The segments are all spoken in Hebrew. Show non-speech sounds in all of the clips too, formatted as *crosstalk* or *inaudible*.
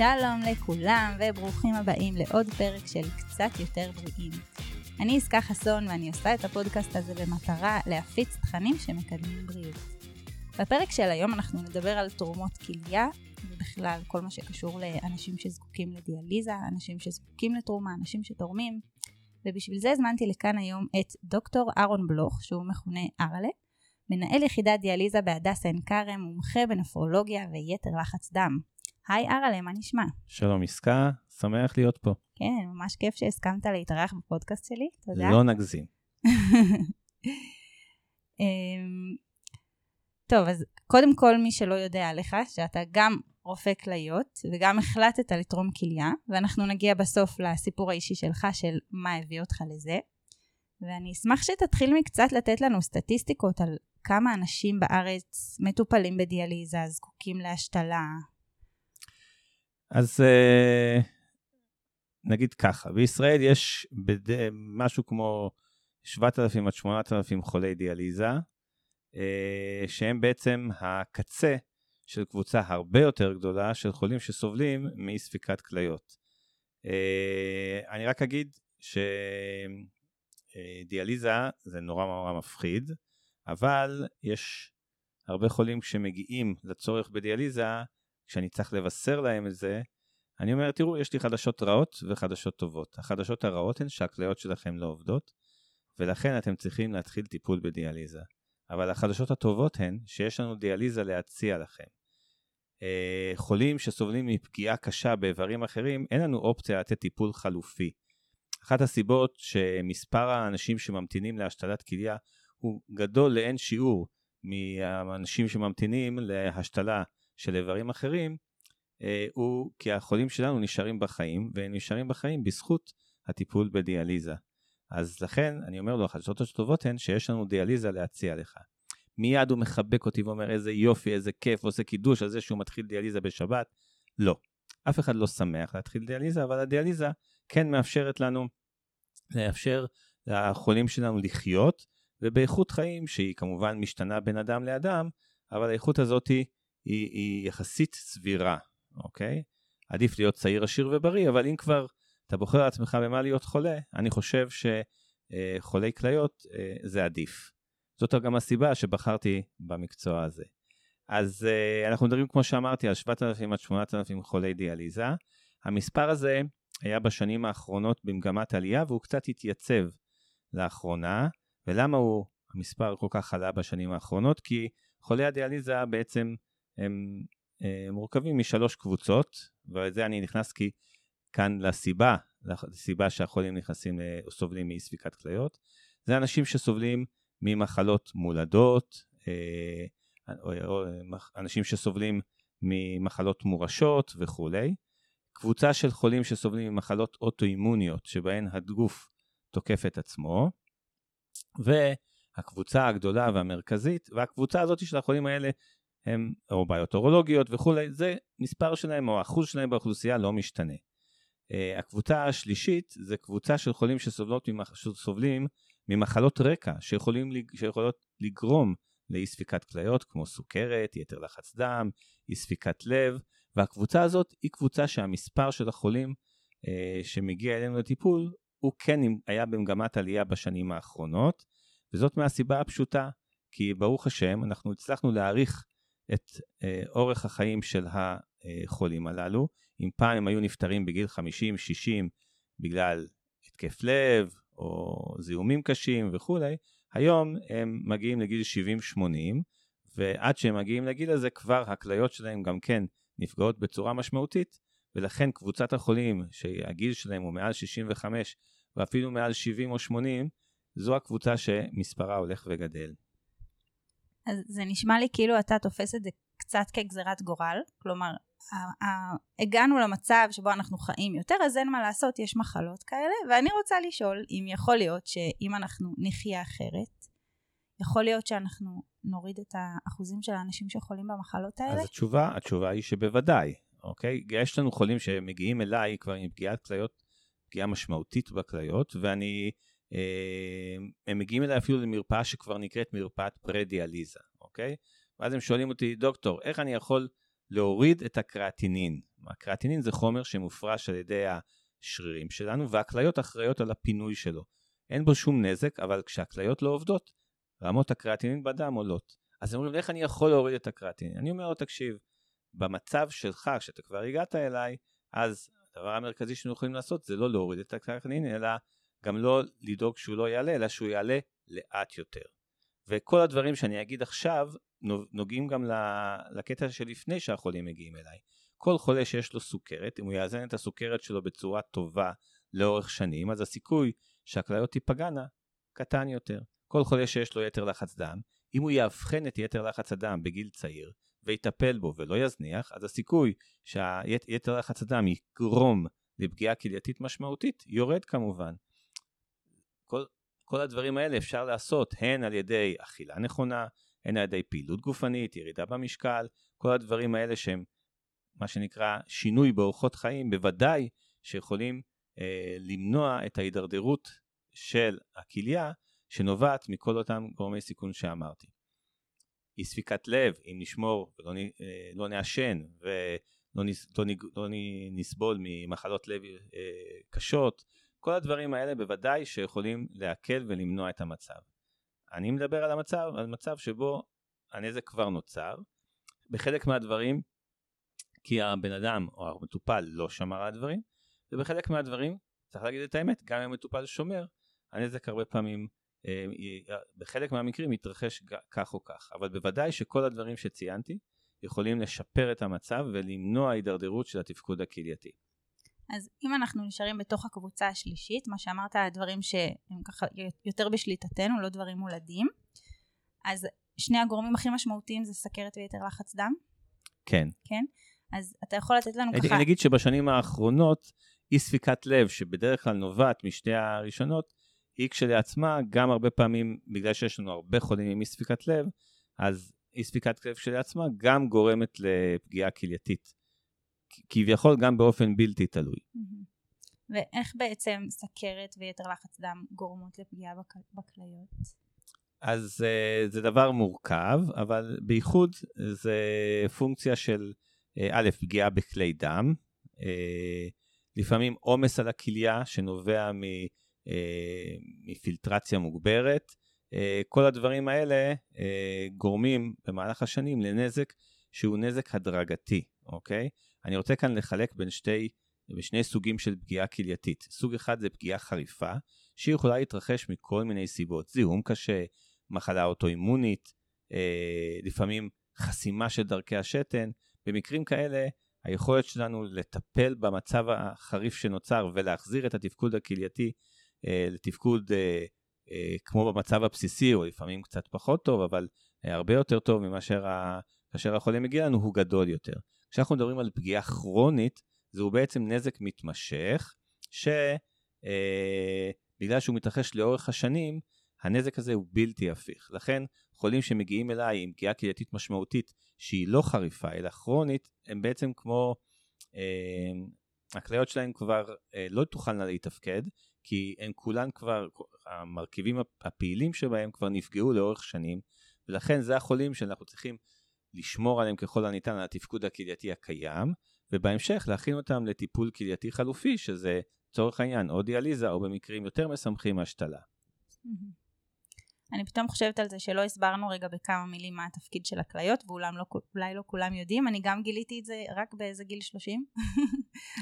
שלום לכולם וברוכים הבאים לעוד פרק של קצת יותר בריאים. אני עסקה חסון ואני עושה את הפודקאסט הזה במטרה להפיץ תכנים שמקדמים בריאות. בפרק של היום אנחנו נדבר על תרומות כליה ובכלל כל מה שקשור לאנשים שזקוקים לדיאליזה, אנשים שזקוקים לתרומה, אנשים שתורמים. ובשביל זה הזמנתי לכאן היום את דוקטור אהרון בלוך, שהוא מכונה ארלה, מנהל יחידת דיאליזה בהדסה עין כרם, מומחה בנפרולוגיה ויתר לחץ דם. היי ארלה, מה נשמע? שלום עסקה, שמח להיות פה. כן, ממש כיף שהסכמת להתארח בפודקאסט שלי, תודה. לא נגזים. *laughs* אמ, טוב, אז קודם כל מי שלא יודע עליך, שאתה גם רופא כליות וגם החלטת לתרום כליה, ואנחנו נגיע בסוף לסיפור האישי שלך של מה הביא אותך לזה. ואני אשמח שתתחיל מקצת לתת לנו סטטיסטיקות על כמה אנשים בארץ מטופלים בדיאליזה, זקוקים להשתלה. אז uh, נגיד ככה, בישראל יש בד... משהו כמו 7,000 עד 8,000 חולי דיאליזה, uh, שהם בעצם הקצה של קבוצה הרבה יותר גדולה של חולים שסובלים מאי ספיקת כליות. Uh, אני רק אגיד שדיאליזה זה נורא נורא מפחיד, אבל יש הרבה חולים שמגיעים לצורך בדיאליזה, כשאני צריך לבשר להם את זה, אני אומר, תראו, יש לי חדשות רעות וחדשות טובות. החדשות הרעות הן שהכליות שלכם לא עובדות, ולכן אתם צריכים להתחיל טיפול בדיאליזה. אבל החדשות הטובות הן שיש לנו דיאליזה להציע לכם. אה, חולים שסובלים מפגיעה קשה באיברים אחרים, אין לנו אופציה לתת טיפול חלופי. אחת הסיבות שמספר האנשים שממתינים להשתלת כליה הוא גדול לאין שיעור מהאנשים שממתינים להשתלה של איברים אחרים, אה, הוא כי החולים שלנו נשארים בחיים, והם נשארים בחיים בזכות הטיפול בדיאליזה. אז לכן אני אומר לו, החדשות הטובות הן שיש לנו דיאליזה להציע לך. מיד הוא מחבק אותי ואומר איזה יופי, איזה כיף, עושה קידוש על זה שהוא מתחיל דיאליזה בשבת. לא. אף אחד לא שמח להתחיל דיאליזה, אבל הדיאליזה כן מאפשרת לנו לאפשר לחולים שלנו לחיות, ובאיכות חיים שהיא כמובן משתנה בין אדם לאדם, אבל האיכות הזאת היא, היא, היא יחסית סבירה, אוקיי? עדיף להיות צעיר, עשיר ובריא, אבל אם כבר אתה בוחר לעצמך במה להיות חולה, אני חושב שחולי כליות אה, זה עדיף. זאת גם הסיבה שבחרתי במקצוע הזה. אז אה, אנחנו מדברים, כמו שאמרתי, על 7,000 עד 8,000 חולי דיאליזה. המספר הזה היה בשנים האחרונות במגמת עלייה והוא קצת התייצב לאחרונה. ולמה הוא, המספר כל כך עלה בשנים האחרונות? כי חולי הדיאליזה בעצם הם, הם מורכבים משלוש קבוצות, וזה אני נכנס כי כאן לסיבה, לסיבה שהחולים נכנסים או סובלים מאי ספיקת כליות. זה אנשים שסובלים ממחלות מולדות, אה, או, אנשים שסובלים ממחלות מורשות וכולי. קבוצה של חולים שסובלים ממחלות אוטואימוניות שבהן הגוף תוקף את עצמו, והקבוצה הגדולה והמרכזית, והקבוצה הזאת של החולים האלה הם או בעיות אורולוגיות וכולי, זה מספר שלהם או אחוז שלהם באוכלוסייה לא משתנה. Uh, הקבוצה השלישית זה קבוצה של חולים ממח... שסובלים ממחלות רקע שיכולים, שיכולות לגרום לאי ספיקת כליות כמו סוכרת, יתר לחץ דם, אי ספיקת לב, והקבוצה הזאת היא קבוצה שהמספר של החולים uh, שמגיע אלינו לטיפול הוא כן היה במגמת עלייה בשנים האחרונות, וזאת מהסיבה הפשוטה, כי ברוך השם אנחנו הצלחנו להאריך את אה, אורך החיים של החולים הללו. אם פעם הם היו נפטרים בגיל 50-60 בגלל התקף לב או זיהומים קשים וכולי, היום הם מגיעים לגיל 70-80, ועד שהם מגיעים לגיל הזה כבר הכליות שלהם גם כן נפגעות בצורה משמעותית, ולכן קבוצת החולים שהגיל שלהם הוא מעל 65 ואפילו מעל 70 או 80, זו הקבוצה שמספרה הולך וגדל. אז זה נשמע לי כאילו אתה תופס את זה קצת כגזירת גורל, כלומר, הגענו למצב שבו אנחנו חיים יותר, אז אין מה לעשות, יש מחלות כאלה, ואני רוצה לשאול אם יכול להיות שאם אנחנו נחיה אחרת, יכול להיות שאנחנו נוריד את האחוזים של האנשים שחולים במחלות האלה? אז התשובה, התשובה היא שבוודאי, אוקיי? יש לנו חולים שמגיעים אליי כבר עם פגיעת כליות, פגיעה משמעותית בכליות, ואני... אה, הם מגיעים אליי אפילו למרפאה שכבר נקראת מרפאת פרדיאליזה, אוקיי? ואז הם שואלים אותי, דוקטור, איך אני יכול להוריד את הקריאטינין. הקריאטינין זה חומר שמופרש על ידי השרירים שלנו, והכליות אחראיות על הפינוי שלו. אין בו שום נזק, אבל כשהכליות לא עובדות, רמות הקריאטינין בדם עולות. אז אומרים, איך אני יכול להוריד את הקריאטינין? אני אומר לו, תקשיב, במצב שלך, כשאתה כבר הגעת אליי, אז הדבר המרכזי שאנחנו יכולים לעשות זה לא להוריד את הקריאטינין, אלא גם לא לדאוג שהוא לא יעלה, אלא שהוא יעלה לאט יותר. וכל הדברים שאני אגיד עכשיו נוגעים גם לקטע שלפני שהחולים מגיעים אליי. כל חולה שיש לו סוכרת, אם הוא יאזן את הסוכרת שלו בצורה טובה לאורך שנים, אז הסיכוי שהכליות תיפגענה קטן יותר. כל חולה שיש לו יתר לחץ דם, אם הוא יאבחן את יתר לחץ הדם בגיל צעיר ויטפל בו ולא יזניח, אז הסיכוי שיתר לחץ הדם יגרום לפגיעה כלייתית משמעותית יורד כמובן. כל, הדברים האלה אפשר לעשות הן על ידי אכילה נכונה, הן על ידי פעילות גופנית, ירידה במשקל, כל הדברים האלה שהם מה שנקרא שינוי באורחות חיים, בוודאי שיכולים אה, למנוע את ההידרדרות של הכליה שנובעת מכל אותם גורמי סיכון שאמרתי. אי ספיקת לב, אם נשמור ולא אה, לא נעשן ולא נס, לא, לא נסבול ממחלות לב אה, קשות, כל הדברים האלה בוודאי שיכולים להקל ולמנוע את המצב. אני מדבר על המצב, על מצב שבו הנזק כבר נוצר. בחלק מהדברים, כי הבן אדם או המטופל לא שמר על הדברים, ובחלק מהדברים, צריך להגיד את האמת, גם אם המטופל שומר, הנזק הרבה פעמים, אה, בחלק מהמקרים יתרחש כך או כך. אבל בוודאי שכל הדברים שציינתי יכולים לשפר את המצב ולמנוע הידרדרות של התפקוד הכלייתי. אז אם אנחנו נשארים בתוך הקבוצה השלישית, מה שאמרת, הדברים שהם ככה יותר בשליטתנו, לא דברים מולדים, אז שני הגורמים הכי משמעותיים זה סכרת ויתר לחץ דם? כן. כן? אז אתה יכול לתת לנו ככה... אני אגיד שבשנים האחרונות, אי ספיקת לב, שבדרך כלל נובעת משתי הראשונות, היא כשלעצמה, גם הרבה פעמים, בגלל שיש לנו הרבה חולים עם אי ספיקת לב, אז אי ספיקת לב כשלעצמה גם גורמת לפגיעה כלייתית. כביכול גם באופן בלתי תלוי. ואיך בעצם סכרת ויתר לחץ דם גורמות לפגיעה בכליות? אז uh, זה דבר מורכב, אבל בייחוד זה פונקציה של uh, א', פגיעה בכלי דם, uh, לפעמים עומס על הכליה שנובע מ, מפילטרציה מוגברת, כל הדברים האלה גורמים במהלך השנים לנזק שהוא נזק הדרגתי, אוקיי? אני רוצה כאן לחלק בין שתי, בשני סוגים של פגיעה כלייתית. סוג אחד זה פגיעה חריפה, שהיא יכולה להתרחש מכל מיני סיבות. זיהום קשה, מחלה אוטואימונית, אה, לפעמים חסימה של דרכי השתן. במקרים כאלה, היכולת שלנו לטפל במצב החריף שנוצר ולהחזיר את התפקוד הכלייתי אה, לתפקוד אה, אה, כמו במצב הבסיסי, או לפעמים קצת פחות טוב, אבל אה, הרבה יותר טוב ממה כאשר החולה מגיע לנו, הוא גדול יותר. כשאנחנו מדברים על פגיעה כרונית, זהו בעצם נזק מתמשך, שבגלל אה, שהוא מתרחש לאורך השנים, הנזק הזה הוא בלתי הפיך. לכן חולים שמגיעים אליי עם פגיעה קהילתית משמעותית שהיא לא חריפה אלא כרונית, הם בעצם כמו, אה, הכליות שלהם כבר אה, לא תוכלנה להתפקד, כי הן כולן כבר, המרכיבים הפעילים שבהם כבר נפגעו לאורך שנים, ולכן זה החולים שאנחנו צריכים לשמור עליהם ככל הניתן על התפקוד הכלייתי הקיים, ובהמשך להכין אותם לטיפול כלייתי חלופי, שזה לצורך העניין או דיאליזה, או במקרים יותר משמחים השתלה. אני פתאום חושבת על זה שלא הסברנו רגע בכמה מילים מה התפקיד של הכליות, ואולי לא, לא כולם יודעים, אני גם גיליתי את זה רק באיזה גיל 30.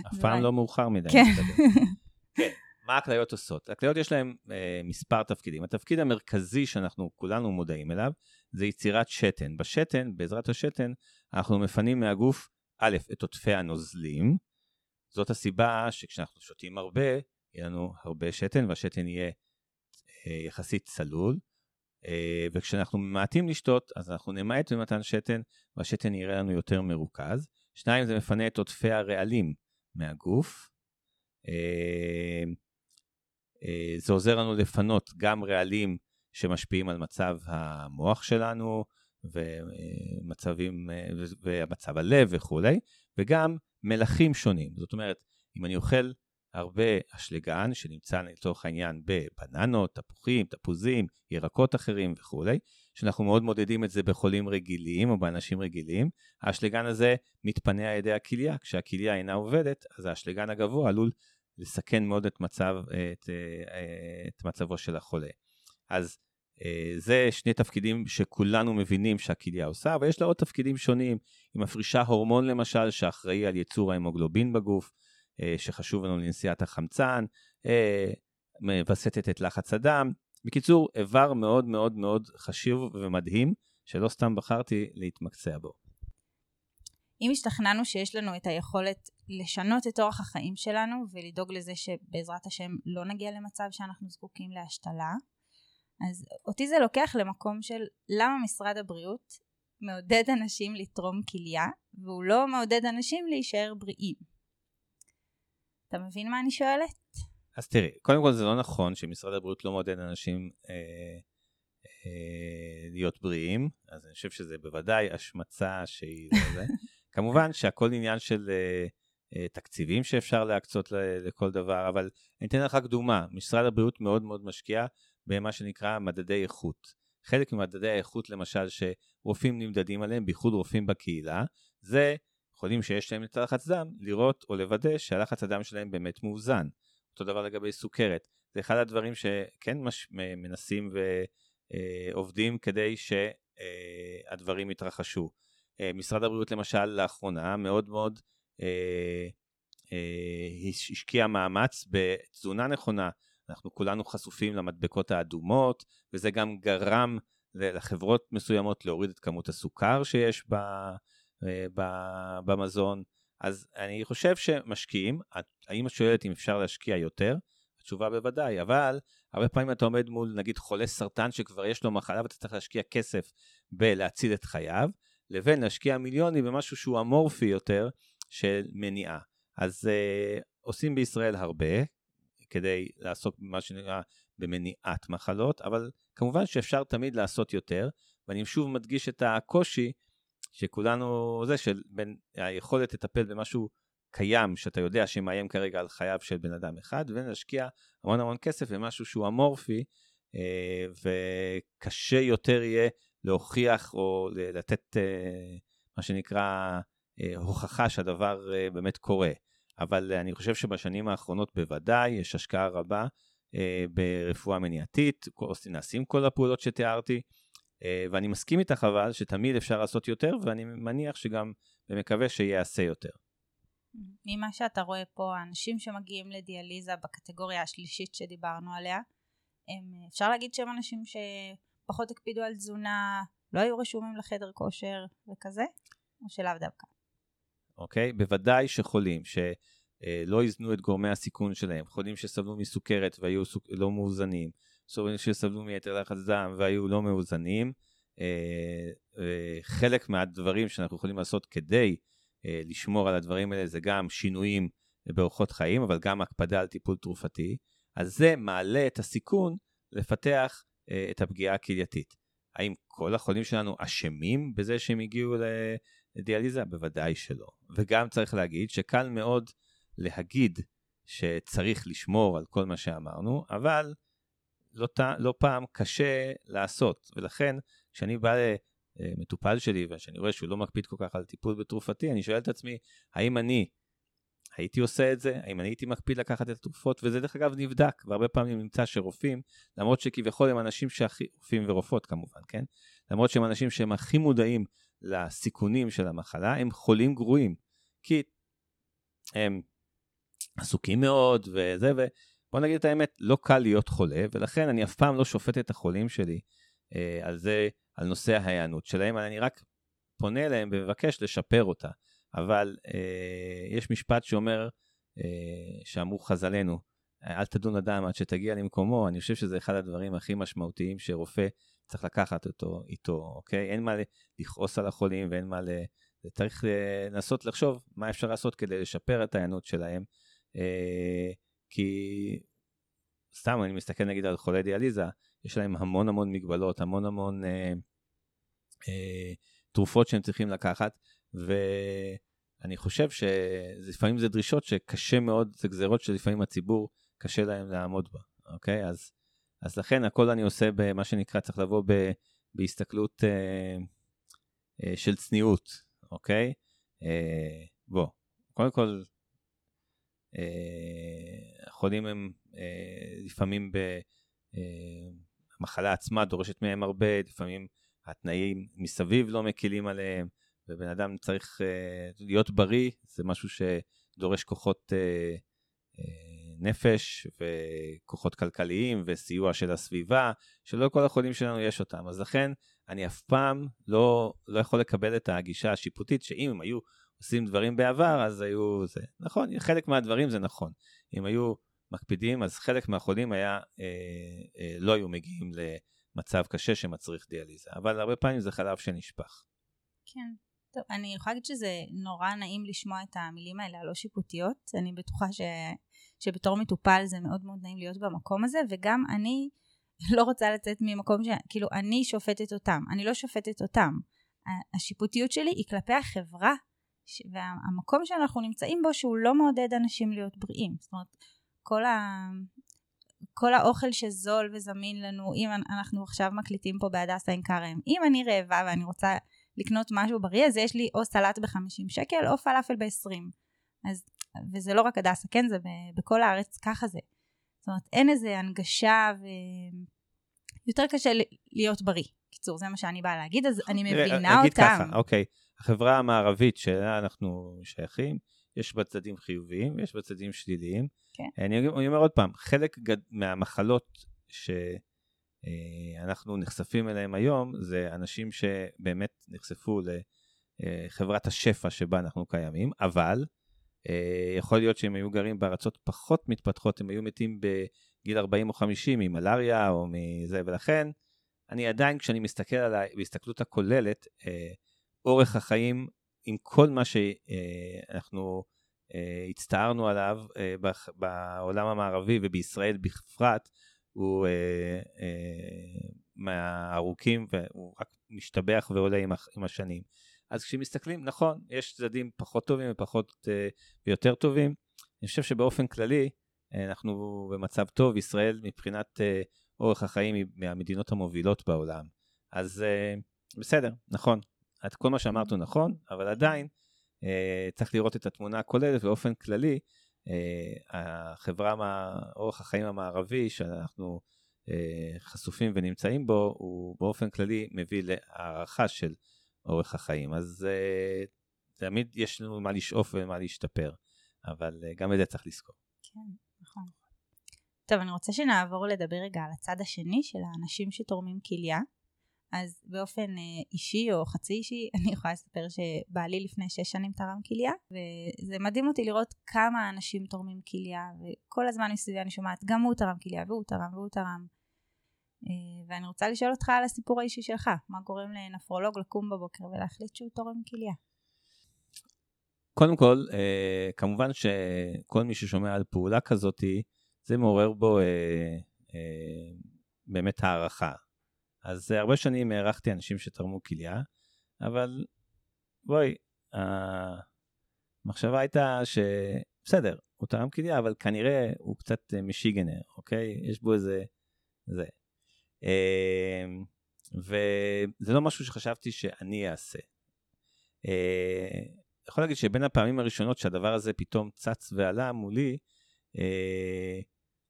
אף פעם לא מאוחר מדי. כן. *laughs* כן. מה הכליות עושות? הכליות יש להן אה, מספר תפקידים. התפקיד המרכזי שאנחנו כולנו מודעים אליו זה יצירת שתן. בשתן, בעזרת השתן, אנחנו מפנים מהגוף, א', את עוטפי הנוזלים. זאת הסיבה שכשאנחנו שותים הרבה, יהיה לנו הרבה שתן, והשתן יהיה אה, יחסית צלול. אה, וכשאנחנו ממעטים לשתות, אז אנחנו נמעט במתן שתן, והשתן יראה לנו יותר מרוכז. שניים, זה מפנה את עוטפי הרעלים מהגוף. אה, אה, זה עוזר לנו לפנות גם רעלים שמשפיעים על מצב המוח שלנו, ומצבים, ומצב הלב וכולי, וגם מלחים שונים. זאת אומרת, אם אני אוכל הרבה אשלגן שנמצא לצורך העניין בבננות, תפוחים, תפוזים, ירקות אחרים וכולי, שאנחנו מאוד מודדים את זה בחולים רגילים או באנשים רגילים. האשלגן הזה מתפנה על ידי הכליה, כשהכליה אינה עובדת, אז האשלגן הגבוה עלול לסכן מאוד את, מצב, את, את מצבו של החולה. אז אה, זה שני תפקידים שכולנו מבינים שהכליה עושה, אבל יש לה עוד תפקידים שונים. היא מפרישה הורמון למשל, שאחראי על ייצור ההמוגלובין בגוף, אה, שחשוב לנו לנשיאת החמצן, אה, מווסתת את לחץ הדם. בקיצור, איבר מאוד מאוד מאוד חשוב ומדהים, שלא סתם בחרתי להתמקצע בו. אם השתכנענו שיש לנו את היכולת לשנות את אורח החיים שלנו ולדאוג לזה שבעזרת השם לא נגיע למצב שאנחנו זקוקים להשתלה, אז אותי זה לוקח למקום של למה משרד הבריאות מעודד אנשים לתרום כליה והוא לא מעודד אנשים להישאר בריאים. אתה מבין מה אני שואלת? אז תראי, קודם כל זה לא נכון שמשרד הבריאות לא מעודד אנשים אה, אה, להיות בריאים, אז אני חושב שזה בוודאי השמצה שהיא לא זה. *laughs* כמובן שהכל עניין של אה, אה, תקציבים שאפשר להקצות לכל דבר, אבל אני אתן לך דוגמה, משרד הבריאות מאוד מאוד משקיע במה שנקרא מדדי איכות. חלק ממדדי האיכות למשל שרופאים נמדדים עליהם, בייחוד רופאים בקהילה, זה חולים שיש להם את הלחץ דם, לראות או לוודא שהלחץ הדם שלהם באמת מאוזן. אותו דבר לגבי סוכרת. זה אחד הדברים שכן מש... מנסים ועובדים אה, כדי שהדברים יתרחשו. אה, משרד הבריאות למשל לאחרונה מאוד מאוד אה, השקיע מאמץ בתזונה נכונה. אנחנו כולנו חשופים למדבקות האדומות, וזה גם גרם לחברות מסוימות להוריד את כמות הסוכר שיש ב, אה, ב, במזון. אז אני חושב שמשקיעים, האם את שואלת אם אפשר להשקיע יותר? התשובה בוודאי, אבל הרבה פעמים אתה עומד מול נגיד חולה סרטן שכבר יש לו מחלה ואתה צריך להשקיע כסף בלהציל את חייו, לבין להשקיע מיליונים במשהו שהוא אמורפי יותר של מניעה. אז uh, עושים בישראל הרבה, כדי לעסוק במה שנראה במניעת מחלות, אבל כמובן שאפשר תמיד לעשות יותר, ואני שוב מדגיש את הקושי שכולנו, זה של בין היכולת לטפל במשהו קיים, שאתה יודע שמאיים כרגע על חייו של בן אדם אחד, ולהשקיע המון המון כסף במשהו שהוא אמורפי, אה, וקשה יותר יהיה להוכיח או לתת אה, מה שנקרא אה, הוכחה שהדבר באמת קורה. אבל אני חושב שבשנים האחרונות בוודאי יש השקעה רבה אה, ברפואה מניעתית, נעשים כל הפעולות שתיארתי, אה, ואני מסכים איתך אבל שתמיד אפשר לעשות יותר, ואני מניח שגם ומקווה שיעשה יותר. ממה שאתה רואה פה, האנשים שמגיעים לדיאליזה בקטגוריה השלישית שדיברנו עליה, הם, אפשר להגיד שהם אנשים שפחות הקפידו על תזונה, לא היו רשומים לחדר כושר וכזה, או שלאו דווקא? אוקיי? בוודאי שחולים שלא איזנו את גורמי הסיכון שלהם, חולים שסבלו מסוכרת והיו לא מאוזנים, חולים שסבלו מיתר לחץ דם והיו לא מאוזנים, אה, אה, חלק מהדברים שאנחנו יכולים לעשות כדי אה, לשמור על הדברים האלה זה גם שינויים באורחות חיים, אבל גם הקפדה על טיפול תרופתי, אז זה מעלה את הסיכון לפתח את הפגיעה הכלייתית. האם כל החולים שלנו אשמים בזה שהם הגיעו דיאליזה? בוודאי שלא. וגם צריך להגיד שקל מאוד להגיד שצריך לשמור על כל מה שאמרנו, אבל לא, לא פעם קשה לעשות, ולכן כשאני בא למטופל שלי וכשאני רואה שהוא לא מקפיד כל כך על טיפול בתרופתי, אני שואל את עצמי, האם אני הייתי עושה את זה? האם אני הייתי מקפיד לקחת את התרופות? וזה דרך אגב נבדק, והרבה פעמים נמצא שרופאים, למרות שכביכול הם אנשים שהכי, רופאים ורופאות כמובן, כן? למרות שהם אנשים שהם הכי מודעים לסיכונים של המחלה, הם חולים גרועים. כי הם עסוקים מאוד וזה, ובוא נגיד את האמת, לא קל להיות חולה, ולכן אני אף פעם לא שופט את החולים שלי אה, על זה, על נושא ההיענות שלהם, אני רק פונה אליהם ומבקש לשפר אותה. אבל אה, יש משפט שאומר, אה, שאמרו חז"לנו, אל תדון אדם עד שתגיע למקומו, אני חושב שזה אחד הדברים הכי משמעותיים שרופא צריך לקחת אותו איתו, אוקיי? אין מה לכעוס על החולים ואין מה ל... צריך לנסות לחשוב מה אפשר לעשות כדי לשפר את ההיענות שלהם, אה, כי סתם אני מסתכל נגיד על חולי דיאליזה, יש להם המון המון מגבלות, המון המון אה, אה, תרופות שהם צריכים לקחת, אני חושב שלפעמים זה דרישות שקשה מאוד, זה גזרות שלפעמים הציבור קשה להם לעמוד בה, אוקיי? אז, אז לכן הכל אני עושה במה שנקרא, צריך לבוא ב, בהסתכלות אה, אה, של צניעות, אוקיי? אה, בוא, קודם כל, אה, החולים הם אה, לפעמים ב... אה, המחלה עצמה דורשת מהם הרבה, לפעמים התנאים מסביב לא מקילים עליהם, ובן אדם צריך uh, להיות בריא, זה משהו שדורש כוחות uh, uh, נפש וכוחות כלכליים וסיוע של הסביבה, שלא כל החולים שלנו יש אותם. אז לכן אני אף פעם לא, לא יכול לקבל את הגישה השיפוטית, שאם הם היו עושים דברים בעבר, אז היו זה. נכון, חלק מהדברים זה נכון. אם היו מקפידים, אז חלק מהחולים היה, אה, אה, לא היו מגיעים למצב קשה שמצריך דיאליזה, אבל הרבה פעמים זה חלב שנשפך. כן. טוב, אני יכולה להגיד שזה נורא נעים לשמוע את המילים האלה הלא שיפוטיות. אני בטוחה ש... שבתור מטופל זה מאוד מאוד נעים להיות במקום הזה, וגם אני *laughs* לא רוצה לצאת ממקום ש... כאילו, אני שופטת אותם, אני לא שופטת אותם. השיפוטיות שלי היא כלפי החברה, ש... והמקום שאנחנו נמצאים בו שהוא לא מעודד אנשים להיות בריאים. זאת אומרת, כל ה... כל האוכל שזול וזמין לנו, אם אנחנו עכשיו מקליטים פה בהדסה עין כרם, אם אני רעבה ואני רוצה לקנות משהו בריא, אז יש לי או סלט ב-50 שקל או פלאפל ב-20. אז, וזה לא רק הדסה, כן, זה בכל הארץ, ככה זה. זאת אומרת, אין איזה הנגשה ו... יותר קשה להיות בריא. קיצור, זה מה שאני באה להגיד, אז אני מבינה אותם. ככה, אוקיי. החברה המערבית שאליה אנחנו שייכים, יש בה צדדים חיוביים ויש בה צדדים שליליים. כן. אני, אני אומר עוד פעם, חלק גד... מהמחלות ש... אה, נחשפים אליהם היום זה אנשים שבאמת נחשפו לחברת השפע שבה אנחנו קיימים, אבל אה, יכול להיות שהם היו גרים בארצות פחות מתפתחות, הם היו מתים בגיל 40 או 50 ממלאריה או מזה, ולכן אני עדיין, כשאני מסתכל על ההסתכלות הכוללת, אה, אורך החיים עם כל מה שאנחנו הצטערנו עליו בעולם המערבי ובישראל בפרט, הוא אה, אה, מהארוכים והוא רק משתבח ועולה עם השנים. אז כשמסתכלים, נכון, יש צדדים פחות טובים ופחות אה, ויותר טובים. אני חושב שבאופן כללי אה, אנחנו במצב טוב, ישראל מבחינת אה, אורך החיים היא מהמדינות המובילות בעולם. אז אה, בסדר, נכון, את כל מה שאמרת הוא נכון, אבל עדיין אה, צריך לראות את התמונה הכוללת באופן כללי. אה, החברה, אורח החיים המערבי שאנחנו אה, חשופים ונמצאים בו, הוא באופן כללי מביא להערכה של אורך החיים. אז אה, תמיד יש לנו מה לשאוף ומה להשתפר, אבל גם את זה צריך לזכור. כן, נכון. טוב, אני רוצה שנעבור לדבר רגע על הצד השני של האנשים שתורמים כליה. אז באופן אה, אישי או חצי אישי *laughs* אני יכולה לספר שבעלי לפני שש שנים תרם כליה וזה מדהים אותי לראות כמה אנשים תורמים כליה וכל הזמן מסביבי אני שומעת גם הוא תרם כליה והוא תרם והוא תרם ואני רוצה לשאול אותך על הסיפור האישי שלך מה גורם לנפרולוג לקום בבוקר ולהחליט שהוא תורם כליה. קודם כל אה, כמובן שכל מי ששומע על פעולה כזאתי זה מעורר בו באמת הערכה אז הרבה שנים הערכתי אנשים שתרמו כליה, אבל בואי, המחשבה הייתה שבסדר, הוא תרם כליה, אבל כנראה הוא קצת משיגנר, אוקיי? יש בו איזה... זה. אמ, וזה לא משהו שחשבתי שאני אעשה. אה, יכול להגיד שבין הפעמים הראשונות שהדבר הזה פתאום צץ ועלה מולי, אה,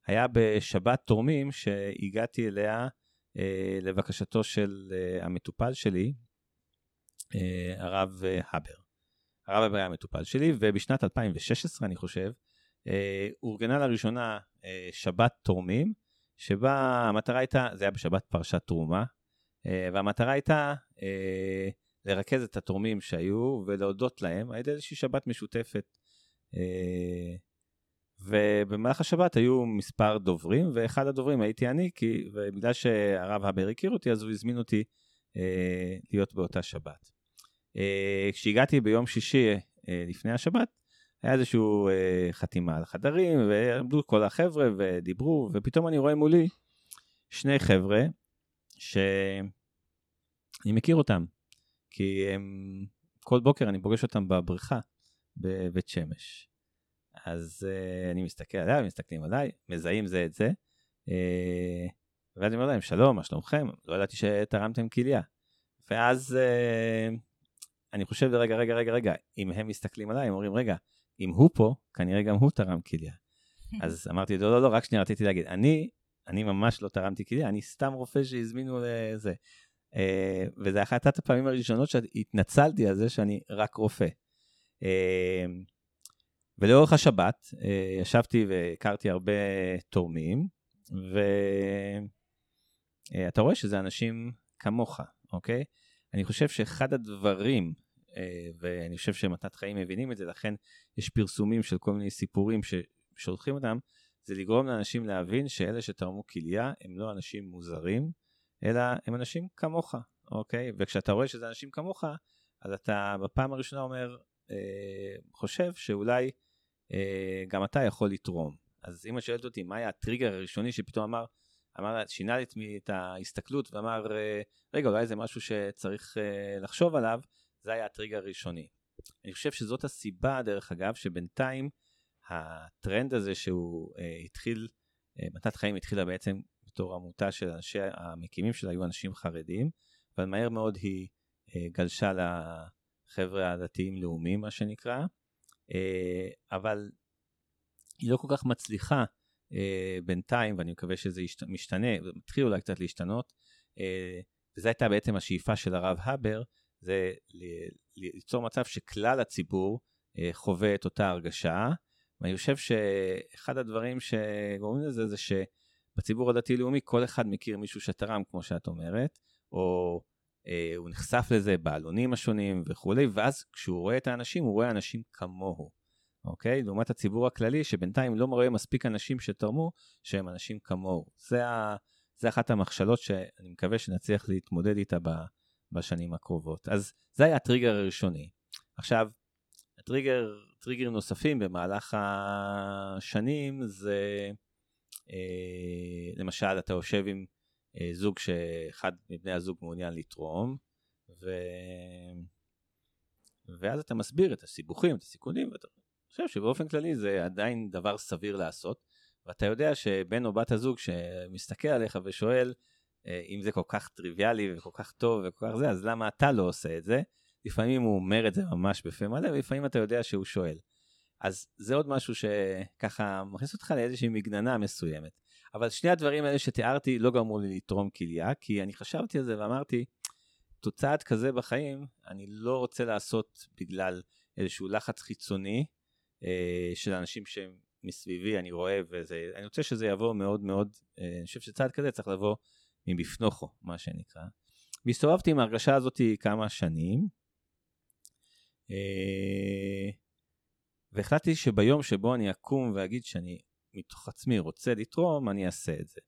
היה בשבת תורמים שהגעתי אליה אה, לבקשתו של המטופל שלי, הרב הבר. הרב הבר היה המטופל שלי, ובשנת 2016, אני חושב, אורגנה לראשונה שבת תורמים, שבה המטרה הייתה, זה היה בשבת פרשת תרומה, והמטרה הייתה לרכז את התורמים שהיו ולהודות להם על ידי איזושהי שבת משותפת ובמהלך השבת היו מספר דוברים, ואחד הדוברים הייתי אני, כי, ובגלל שהרב הבר הכיר אותי, אז הוא הזמין אותי אה, להיות באותה שבת. אה, כשהגעתי ביום שישי אה, לפני השבת, היה איזושהי אה, חתימה על חדרים, ועמדו כל החבר'ה ודיברו, ופתאום אני רואה מולי שני חבר'ה שאני מכיר אותם, כי הם, כל בוקר אני פוגש אותם בבריכה, בבית שמש. אז uh, אני מסתכל עליהם, מסתכלים עליי, מזהים זה את זה, uh, ואז אני אומר להם, שלום, מה שלומכם? לא ידעתי שתרמתם כליה. ואז uh, אני חושב, רגע, רגע, רגע, רגע, אם הם מסתכלים עליי, הם אומרים, רגע, אם הוא פה, כנראה גם הוא תרם כליה. *laughs* אז אמרתי, לא, לא, לא, רק שנייה, רציתי להגיד, אני, אני ממש לא תרמתי כליה, אני סתם רופא שהזמינו לזה. Uh, וזה אחת הפעמים הראשונות שהתנצלתי על זה שאני רק רופא. Uh, ולאורך השבת uh, ישבתי והכרתי הרבה תורמים, ואתה uh, רואה שזה אנשים כמוך, אוקיי? אני חושב שאחד הדברים, ואני חושב שמתת חיים מבינים את זה, לכן יש פרסומים של כל מיני סיפורים ששולחים אותם, זה לגרום לאנשים להבין שאלה שתרמו כליה הם לא אנשים מוזרים, אלא הם אנשים כמוך, אוקיי? וכשאתה רואה שזה אנשים כמוך, אז אתה בפעם הראשונה אומר, אה, חושב שאולי אה, גם אתה יכול לתרום. אז אמא שואלת אותי, מה היה הטריגר הראשוני שפתאום אמר, אמר, שינה לי את ההסתכלות ואמר, אה, רגע, אולי זה משהו שצריך אה, לחשוב עליו, זה היה הטריגר הראשוני. אני חושב שזאת הסיבה, דרך אגב, שבינתיים הטרנד הזה שהוא אה, התחיל, אה, מתת חיים התחילה בעצם בתור עמותה של אנשי המקימים שלה היו אנשים חרדים, אבל מהר מאוד היא אה, גלשה לחבר'ה הדתיים לאומיים מה שנקרא, אה, אבל היא לא כל כך מצליחה אה, בינתיים, ואני מקווה שזה ישת, משתנה, מתחיל אולי קצת להשתנות, וזו הייתה בעצם השאיפה של הרב הבר, זה ליצור מצב שכלל הציבור חווה את אותה הרגשה, ואני חושב שאחד הדברים שגורמים לזה זה ש... בציבור הדתי-לאומי כל אחד מכיר מישהו שתרם, כמו שאת אומרת, או אה, הוא נחשף לזה בעלונים השונים וכולי, ואז כשהוא רואה את האנשים, הוא רואה אנשים כמוהו, אוקיי? לעומת הציבור הכללי, שבינתיים לא רואה מספיק אנשים שתרמו, שהם אנשים כמוהו. זה, ה, זה אחת המכשלות שאני מקווה שנצליח להתמודד איתה ב, בשנים הקרובות. אז זה היה הטריגר הראשוני. עכשיו, הטריגר, טריגרים נוספים במהלך השנים זה... אה, למשל, אתה יושב עם אה, זוג שאחד מבני הזוג מעוניין לתרום, ו... ואז אתה מסביר את הסיבוכים, את הסיכונים, ואתה חושב שבאופן כללי זה עדיין דבר סביר לעשות, ואתה יודע שבן או בת הזוג שמסתכל עליך ושואל, אם זה כל כך טריוויאלי וכל כך טוב וכל כך זה, אז למה אתה לא עושה את זה? לפעמים הוא אומר את זה ממש בפה מלא, ולפעמים אתה יודע שהוא שואל. אז זה עוד משהו שככה מכניס אותך לאיזושהי מגננה מסוימת. אבל שני הדברים האלה שתיארתי לא גרמו לי לתרום כליה, כי אני חשבתי על זה ואמרתי, תוצאת כזה בחיים, אני לא רוצה לעשות בגלל איזשהו לחץ חיצוני אה, של אנשים שהם מסביבי, אני רואה, וזה, אני רוצה שזה יבוא מאוד מאוד, אה, אני חושב שצעד כזה צריך לבוא מבפנוכו, מה שנקרא. והסתובבתי עם ההרגשה הזאת כמה שנים. אה, והחלטתי שביום שבו אני אקום ואגיד שאני מתוך עצמי רוצה לתרום, אני אעשה את זה.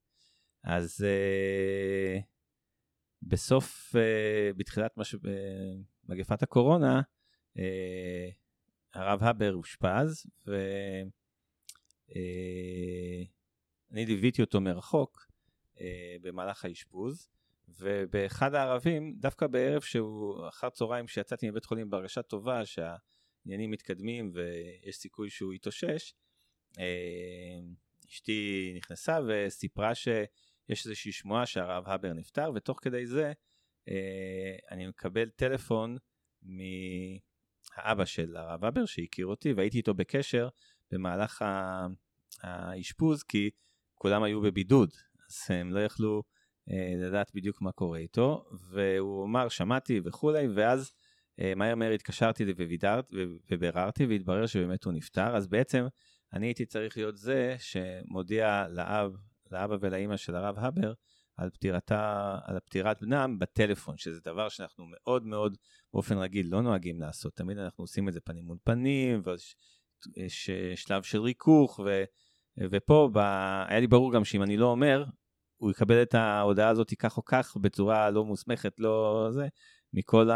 אז uh, בסוף, uh, בתחילת מש... מגפת הקורונה, הרב הבר אושפז, ואני ליוויתי אותו מרחוק במהלך האשפוז, ובאחד הערבים, דווקא בערב שהוא אחר צהריים שיצאתי מבית חולים בהרגשה טובה, שה... העניינים מתקדמים ויש סיכוי שהוא יתאושש, אה, אשתי נכנסה וסיפרה שיש איזושהי שמועה שהרב הבר נפטר, ותוך כדי זה אה, אני מקבל טלפון מהאבא של הרב הבר שהכיר אותי, והייתי איתו בקשר במהלך האשפוז, כי כולם היו בבידוד, אז הם לא יכלו אה, לדעת בדיוק מה קורה איתו, והוא אמר, שמעתי וכולי, ואז אה, מהר מהר התקשרתי וביררתי והתברר שבאמת הוא נפטר, אז בעצם אני הייתי צריך להיות זה שמודיע לאב, לאבא ולאימא של הרב הבר על, פטירתה, על פטירת בנם בטלפון, שזה דבר שאנחנו מאוד מאוד באופן רגיל לא נוהגים לעשות, תמיד אנחנו עושים את זה פנים מול פנים, ויש שלב של ריכוך, ו, ופה ב, היה לי ברור גם שאם אני לא אומר, הוא יקבל את ההודעה הזאת כך או כך בצורה לא מוסמכת, לא זה, מכל.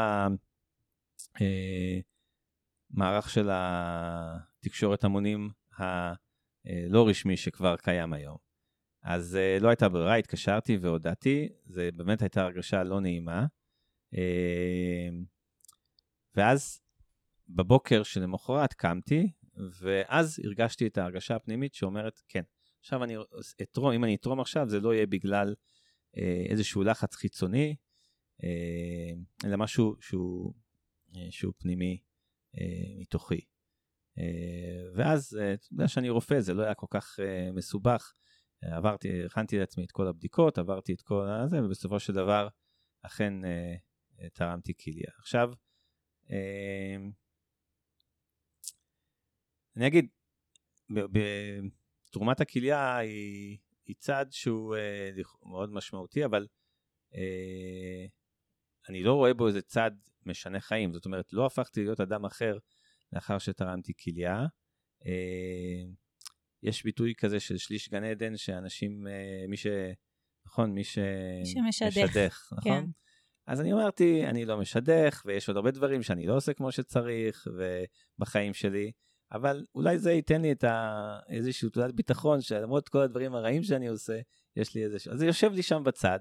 המערך אה, של התקשורת המונים הלא רשמי שכבר קיים היום. אז אה, לא הייתה ברירה, התקשרתי והודעתי, זה באמת הייתה הרגשה לא נעימה. אה, ואז בבוקר שלמחרת קמתי, ואז הרגשתי את ההרגשה הפנימית שאומרת, כן, עכשיו אני אתרום, אם אני אתרום עכשיו, זה לא יהיה בגלל אה, איזשהו לחץ חיצוני, אה, אלא משהו שהוא, אה, שהוא פנימי אה, מתוכי. אה, ואז, אה, אתה יודע שאני רופא, זה לא היה כל כך אה, מסובך. עברתי, הכנתי לעצמי את כל הבדיקות, עברתי את כל הזה, ובסופו של דבר אכן תרמתי כליה. עכשיו, אני אגיד, תרומת הכליה היא, היא צעד שהוא מאוד משמעותי, אבל אני לא רואה בו איזה צעד משנה חיים. זאת אומרת, לא הפכתי להיות אדם אחר לאחר שתרמתי כליה. אה, יש ביטוי כזה של שליש גן עדן, שאנשים, אה, מי ש... נכון? מי ש... שמשדך. נכון? כן. אז אני אמרתי, אני לא משדך, ויש עוד הרבה דברים שאני לא עושה כמו שצריך, בחיים שלי, אבל אולי זה ייתן לי את ה... איזושהי תעודת ביטחון, שלמרות כל הדברים הרעים שאני עושה, יש לי איזשהו... אז זה יושב לי שם בצד.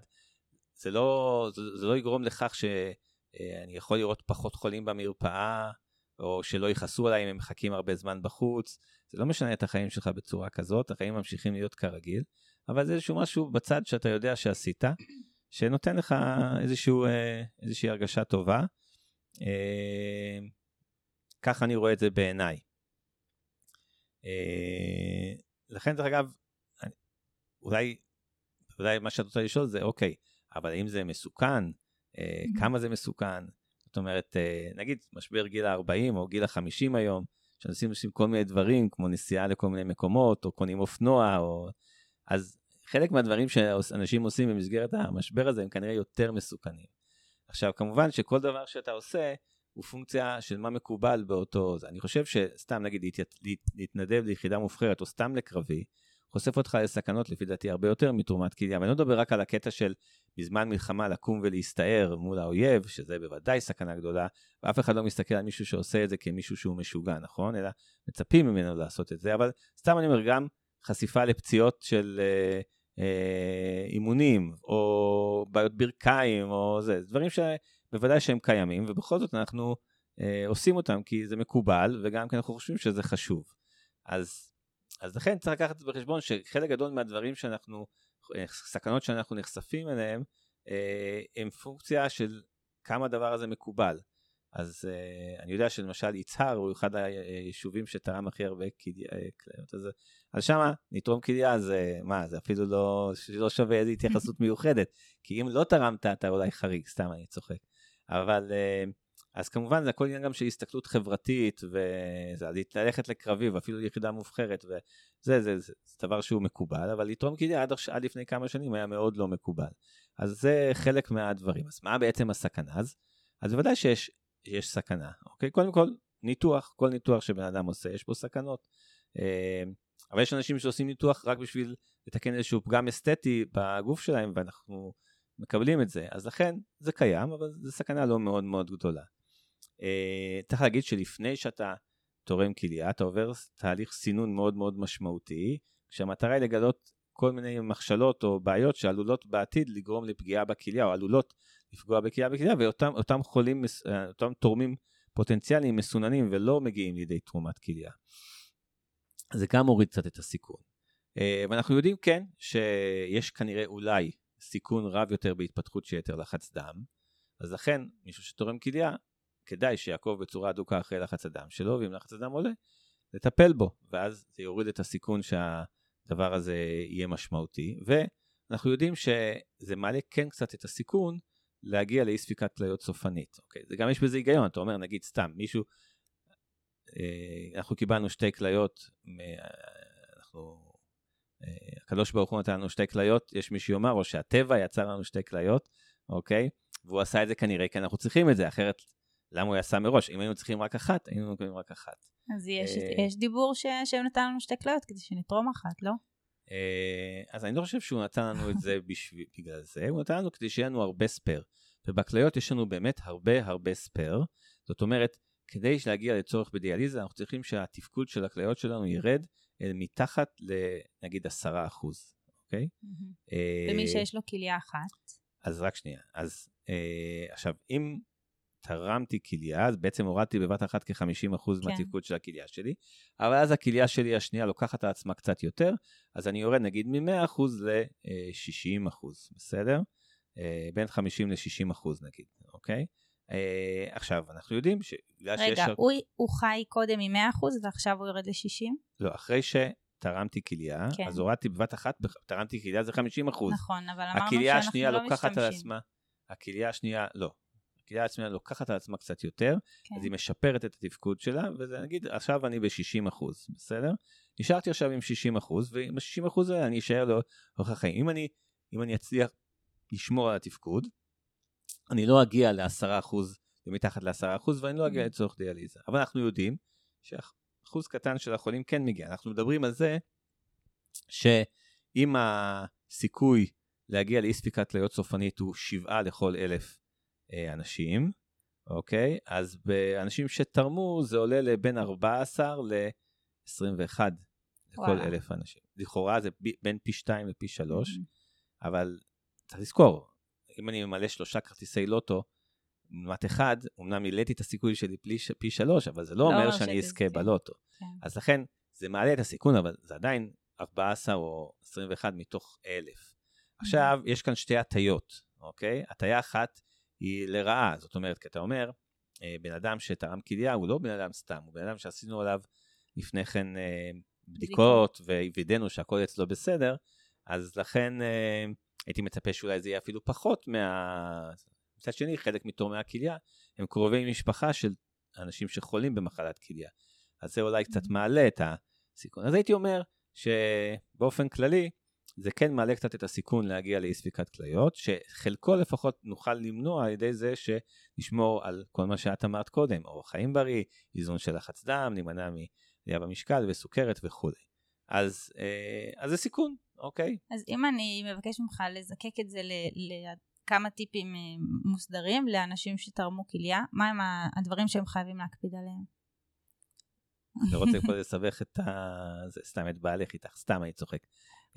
זה לא, זה, זה לא יגרום לכך שאני אה, יכול לראות פחות חולים במרפאה, או שלא יכעסו עליי אם הם מחכים הרבה זמן בחוץ. זה לא משנה את החיים שלך בצורה כזאת, החיים ממשיכים להיות כרגיל, אבל זה איזשהו משהו בצד שאתה יודע שעשית, שנותן לך איזשהו, אה, איזושהי הרגשה טובה. אה, ככה אני רואה את זה בעיניי. אה, לכן, דרך אגב, אולי, אולי מה שאת רוצה לשאול זה, אוקיי, אבל האם זה מסוכן? כמה זה מסוכן? זאת אומרת, אה, נגיד משבר גיל ה-40 או גיל ה-50 היום, שאנשים עושים כל מיני דברים, כמו נסיעה לכל מיני מקומות, או קונים אופנוע, או... אז חלק מהדברים שאנשים עושים במסגרת המשבר הזה הם כנראה יותר מסוכנים. עכשיו, כמובן שכל דבר שאתה עושה הוא פונקציה של מה מקובל באותו... אני חושב שסתם, נגיד, להתנדב ליחידה מובחרת, או סתם לקרבי, חושף אותך לסכנות לפי דעתי הרבה יותר מתרומת כליה. ואני לא מדבר רק על הקטע של בזמן מלחמה לקום ולהסתער מול האויב, שזה בוודאי סכנה גדולה, ואף אחד לא מסתכל על מישהו שעושה את זה כמישהו שהוא משוגע, נכון? אלא מצפים ממנו לעשות את זה, אבל סתם אני אומר, גם חשיפה לפציעות של אה, אה, אימונים, או בעיות ברכיים, או זה, דברים שבוודאי שהם קיימים, ובכל זאת אנחנו אה, עושים אותם כי זה מקובל, וגם כי אנחנו חושבים שזה חשוב. אז אז לכן צריך לקחת בחשבון שחלק גדול מהדברים שאנחנו, אה, סכנות שאנחנו נחשפים אליהם, אה, הם פונקציה של כמה הדבר הזה מקובל. אז אה, אני יודע שלמשל יצהר הוא אחד היישובים שתרם הכי הרבה כליות, אז, אז שמה נתרום כליה זה מה זה אפילו לא, לא שווה איזו התייחסות מיוחדת כי אם לא תרמת אתה אולי חריג סתם אני צוחק אבל אז כמובן זה הכל עניין גם של הסתכלות חברתית, וזה ללכת לקרבי ואפילו יחידה מובחרת, וזה זה, זה, זה, זה דבר שהוא מקובל, אבל לתרום כליה עד, עד לפני כמה שנים היה מאוד לא מקובל. אז זה חלק מהדברים. אז מה בעצם הסכנה? אז, אז בוודאי שיש יש סכנה, אוקיי? קודם כל, ניתוח, כל ניתוח שבן אדם עושה, יש בו סכנות. אה, אבל יש אנשים שעושים ניתוח רק בשביל לתקן איזשהו פגם אסתטי בגוף שלהם, ואנחנו מקבלים את זה. אז לכן זה קיים, אבל זו סכנה לא מאוד מאוד גדולה. אה, צריך להגיד שלפני שאתה תורם כליה, אתה עובר תהליך סינון מאוד מאוד משמעותי, כשהמטרה היא לגלות כל מיני מכשלות או בעיות שעלולות בעתיד לגרום לפגיעה בכליה, או עלולות לפגוע בכליה בכליה, ואותם חולים, אה, אותם תורמים פוטנציאליים מסוננים ולא מגיעים לידי תרומת כליה. זה גם מוריד קצת את הסיכון. אה, ואנחנו יודעים כן שיש כנראה אולי סיכון רב יותר בהתפתחות של יתר לחץ דם, אז לכן מישהו שתורם כליה כדאי שיעקוב בצורה אדוקה אחרי לחץ הדם שלו, ואם לחץ הדם עולה, לטפל בו, ואז זה יוריד את הסיכון שהדבר הזה יהיה משמעותי. ואנחנו יודעים שזה מעלה כן קצת את הסיכון להגיע לאי ספיקת כליות סופנית. אוקיי? זה גם יש בזה היגיון, אתה אומר, נגיד סתם, מישהו, אה, אנחנו קיבלנו שתי כליות, אנחנו, הקדוש ברוך הוא נתן לנו שתי כליות, יש מי שיאמר, או שהטבע יצר לנו שתי כליות, אוקיי? והוא עשה את זה כנראה כי אנחנו צריכים את זה, אחרת למה הוא יעשה מראש? אם היינו צריכים רק אחת, היינו מקבלים רק אחת. אז יש, אה, יש דיבור ש... שהשם נתן לנו שתי כליות כדי שנתרום אחת, לא? אה, אז אני לא חושב שהוא נתן לנו את זה בשביל, *laughs* בגלל זה, הוא נתן לנו כדי שיהיה לנו הרבה spare. ובכליות יש לנו באמת הרבה הרבה spare. זאת אומרת, כדי להגיע לצורך בדיאליזה, אנחנו צריכים שהתפקוד של הכליות שלנו ירד אל מתחת לנגיד עשרה אחוז, אוקיי? ומי שיש לו כליה אחת? אז רק שנייה. אז עכשיו, אם תרמתי כליה, אז בעצם הורדתי בבת אחת כ-50% כן. מהתפקוד של הכליה שלי, אבל אז הכליה שלי השנייה לוקחת על עצמה קצת יותר, אז אני יורד נגיד מ-100% ל-60%, בסדר? אה, בין 50 ל-60% נגיד, אוקיי? אה, עכשיו, אנחנו יודעים שבגלל שיש... רגע, הוא, הוא חי קודם מ-100% ועכשיו הוא יורד ל-60? לא, אחרי שתרמתי כליה, כן. אז הורדתי בבת אחת, תרמתי כליה זה 50 אחוז. נכון, אבל אמרנו הכליה שאנחנו השנייה לא לוקחת על משתמשים. עצמה, הכליה השנייה, לא. הכליה השנייה לוקחת על עצמה קצת יותר, כן. אז היא משפרת את התפקוד שלה, וזה נגיד, עכשיו אני ב-60 אחוז, בסדר? נשארתי עכשיו עם 60 אחוז, ועם ה-60 אחוז האלה אני אשאר לאורך החיים. אם אני, אם אני אצליח לשמור על התפקוד, אני לא אגיע ל-10 אחוז ומתחת ל-10 אחוז, ואני לא אגיע Mm. לצורך דיאליזה. אבל אנחנו יודעים שאחוז קטן של החולים כן מגיע. אנחנו מדברים על זה שאם הסיכוי להגיע לאי ספיקת כליות סופנית הוא 7 לכל אלף אה, אנשים, אוקיי? אז באנשים שתרמו זה עולה לבין 14 ל-21 לכל וואלה. אלף אנשים. לכאורה זה בין פי 2 לפי 3, Mhm. אבל צריך לזכור, אם אני ממלא שלושה כרטיסי לוטו, לעומת אחד, אמנם מילאתי את הסיכוי שלי פי, פי שלוש, אבל זה לא, לא אומר אומר שאני. אזכה בלוטו. כן. אז לכן, זה מעלה את הסיכון, אבל זה עדיין 14 או 21 מתוך אלף. עכשיו, יש כאן שתי הטיות, אוקיי? הטיה אחת היא לרעה, זאת אומרת, כי אתה אומר, אה, בן אדם שתרם כליה הוא לא בן אדם סתם, הוא בן אדם שעשינו עליו לפני כן אה, בדיקות, ווידאנו שהכל אצלו בסדר, אז לכן אה, הייתי מצפה שאולי זה יהיה אפילו פחות מה... מצד שני, חלק מתורמי הכליה הם קרובי משפחה של אנשים שחולים במחלת כליה. אז זה אולי קצת מעלה את הסיכון. אז הייתי אומר שבאופן כללי, זה כן מעלה קצת את הסיכון להגיע לאי ספיקת כליות, שחלקו לפחות נוכל למנוע על ידי זה שנשמור על כל מה שאת אמרת קודם, אורח חיים בריא, איזון של לחץ דם, להימנע מעלייה במשקל וסוכרת וכולי. אז, אה, אז זה סיכון, אוקיי? אז אם אני מבקש ממך לזקק את זה לכמה טיפים אה, מוסדרים לאנשים שתרמו כליה, מה הם הדברים שהם חייבים להקפיד עליהם? אני רוצה פה *laughs* לסבך את ה... זה סתם את בעלך איתך, סתם אני צוחק.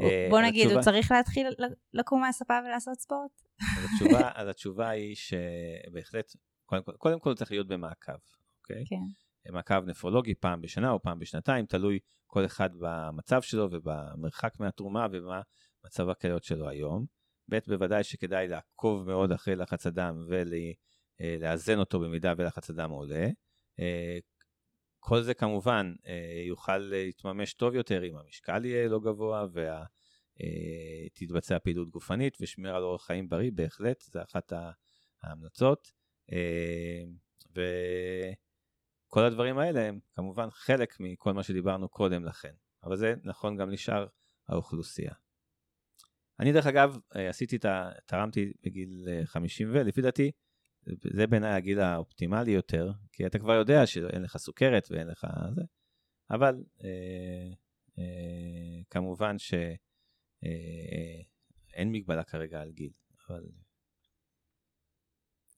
אה, בוא אז נגיד, הוא התשובה- צריך להתחיל לקום מהספה ולעשות ספורט? אז התשובה, אז התשובה היא שבהחלט, קודם כל, קודם כל צריך להיות במעקב, אוקיי? כן. מעקב נפרולוגי פעם בשנה או פעם בשנתיים, תלוי כל אחד במצב שלו ובמרחק מהתרומה ומה מצב הכליות שלו היום. ב', בוודאי שכדאי לעקוב מאוד אחרי לחץ הדם ולאזן אותו במידה ולחץ הדם עולה. אה, כל זה כמובן אה, יוכל להתממש טוב יותר אם המשקל יהיה לא גבוה ותתבצע פעילות גופנית ושמירה על אורח חיים בריא, בהחלט, זה אחת ההמלצות. אה, וכל הדברים האלה הם כמובן חלק מכל מה שדיברנו קודם לכן, אבל זה נכון גם לשאר האוכלוסייה. אני דרך אגב אה, עשיתי את ה... תרמתי בגיל אה, 50 ולפי דעתי זה בעיניי הגיל האופטימלי יותר, כי אתה כבר יודע שאין לך סוכרת ואין לך זה, אבל אה, אה, כמובן שאין אה, מגבלה כרגע על גיל, אבל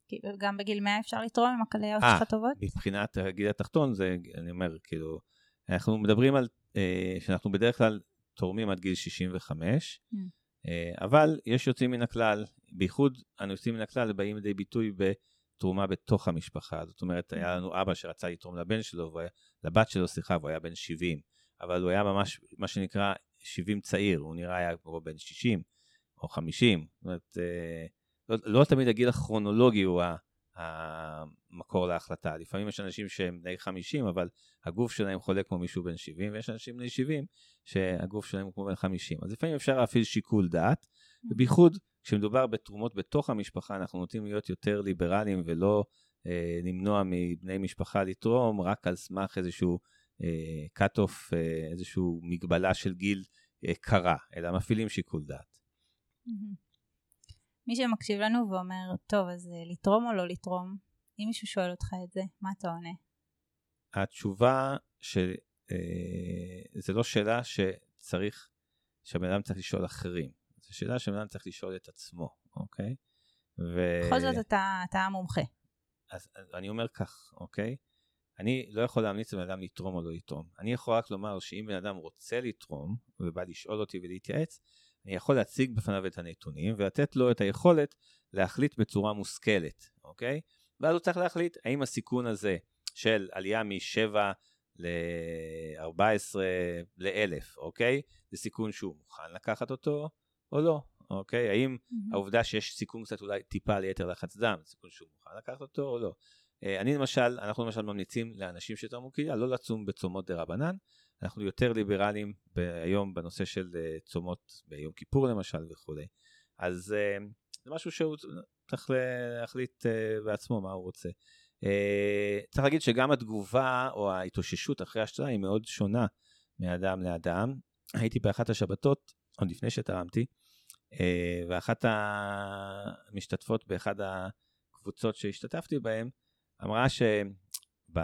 כי גם בגיל 100 אפשר לתרום אם הכליות אה, שלך טובות? מבחינת הגיל התחתון זה, אני אומר, כאילו, אנחנו מדברים על, אה, שאנחנו בדרך כלל תורמים עד גיל 65, Mm. אה, אבל יש יוצאים מן הכלל, בייחוד היוצאים מן הכלל באים לידי ביטוי בתרומה בתוך המשפחה, זאת אומרת, היה לנו אבא שרצה לתרום לבן שלו, והוא היה, לבת שלו, סליחה, והוא היה בן 70, אבל הוא היה ממש, מה שנקרא, 70 צעיר, הוא נראה היה כמו בן 60 או 50, זאת אומרת, אה, לא, לא תמיד הגיל הכרונולוגי הוא המקור להחלטה. לפעמים יש אנשים שהם בני 50, אבל הגוף שלהם חולה כמו מישהו בן 70, ויש אנשים בני 70 שהגוף שלהם הוא כמו בן 50. אז לפעמים אפשר להפעיל שיקול דעת, ובייחוד כשמדובר בתרומות בתוך המשפחה, אנחנו נוטים להיות יותר ליברליים ולא אה, למנוע מבני משפחה לתרום רק על סמך איזשהו אה, cut-off, אה, איזשהו מגבלה של גיל אה, קרה, אלא מפעילים שיקול דעת. מהמם. מי שמקשיב לנו ואומר, טוב, אז אה, לתרום או לא לתרום? אם מישהו שואל אותך את זה, מה אתה עונה? התשובה שזה לא שאלה שצריך, שהבן אדם צריך לשאול אחרים. זו שאלה שהבן אדם צריך לשאול את עצמו, אוקיי? ו... בכל זאת אתה, אתה המומחה. אז אז אני אומר כך, אוקיי? אני לא יכול להמליץ לבן אדם לתרום או לא לתרום. אני יכול רק לומר שאם בן אדם רוצה לתרום, ובא לשאול אותי ולהתייעץ, יכול להציג בפניו את הנתונים ולתת לו את היכולת להחליט בצורה מושכלת, אוקיי? ואז הוא צריך להחליט האם הסיכון הזה של עלייה מ-7 ל-14 ל-1000, אוקיי? זה סיכון שהוא מוכן לקחת אותו או לא, אוקיי? האם mm-hmm. העובדה שיש סיכון קצת אולי טיפה ליתר לחץ דם, זה סיכון שהוא מוכן לקחת אותו או לא? אה, אני למשל, אנחנו למשל ממליצים לאנשים שתרמו כליה לא לצום בצומות דה רבנן, אנחנו יותר ליברליים היום בנושא של אה, צומות ביום כיפור למשל וכולי. אז אה, זה משהו שהוא צריך להחליט בעצמו מה הוא רוצה. צריך להגיד שגם התגובה או ההתאוששות אחרי השתלה היא מאוד שונה מאדם לאדם. הייתי באחת השבתות, עוד לפני שתרמתי, ואחת המשתתפות באחד הקבוצות שהשתתפתי בהן, אמרה שבכל,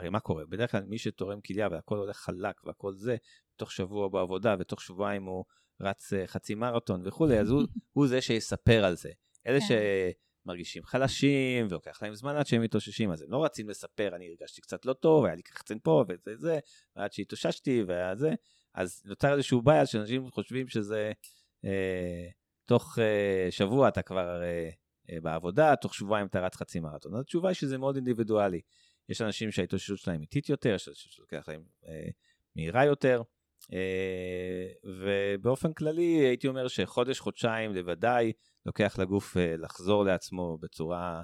הרי מה קורה? בדרך כלל מי שתורם כליה והכל הולך חלק והכל זה, תוך שבוע בעבודה ותוך שבועיים הוא רץ אה, חצי מרתון וכולי, אז הוא, *laughs* הוא זה שיספר על זה. אלה כן. שמרגישים חלשים ולוקח להם זמן עד שהם מתאוששים, אז הם לא רצים לספר, אני הרגשתי קצת לא טוב, היה לי קחצן פה וזה זה, ועד שהתאוששתי והיה זה, אז נוצר איזשהו בעיה שאנשים חושבים שזה אה, תוך אה, שבוע אתה כבר אה, אה, בעבודה, תוך שבועיים אתה רץ חצי מרתון. התשובה היא שזה מאוד אינדיבידואלי. יש אנשים שההתאוששות שלהם איטית יותר, יש אנשים שלוקח להם אה, מהירה יותר, אה, ובאופן כללי הייתי אומר שחודש, חודשיים לוודאי לוקח לגוף אה, לחזור לעצמו בצורה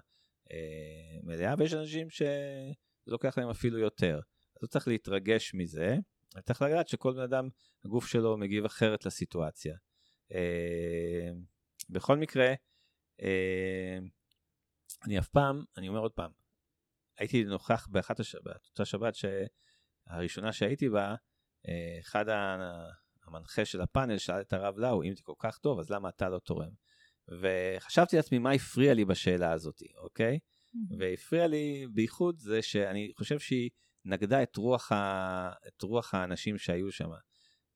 אה, מלאה, ויש אנשים שזה לוקח להם אפילו יותר. אז הוא צריך להתרגש מזה, וצריך לדעת שכל בן אדם, הגוף שלו מגיב אחרת לסיטואציה. אה, בכל מקרה, אה, אני אף פעם, אני אומר עוד פעם, הייתי נוכח באחת השבת, באותה שבת שהראשונה שהייתי בה, אה, אחד המנחה של הפאנל שאל את הרב לאו, אם זה כל כך טוב, אז למה אתה לא תורם? וחשבתי לעצמי מה הפריע לי בשאלה הזאת, אוקיי? והפריע לי בייחוד זה שאני חושב שהיא נגדה את רוח, ה... את רוח האנשים שהיו שם.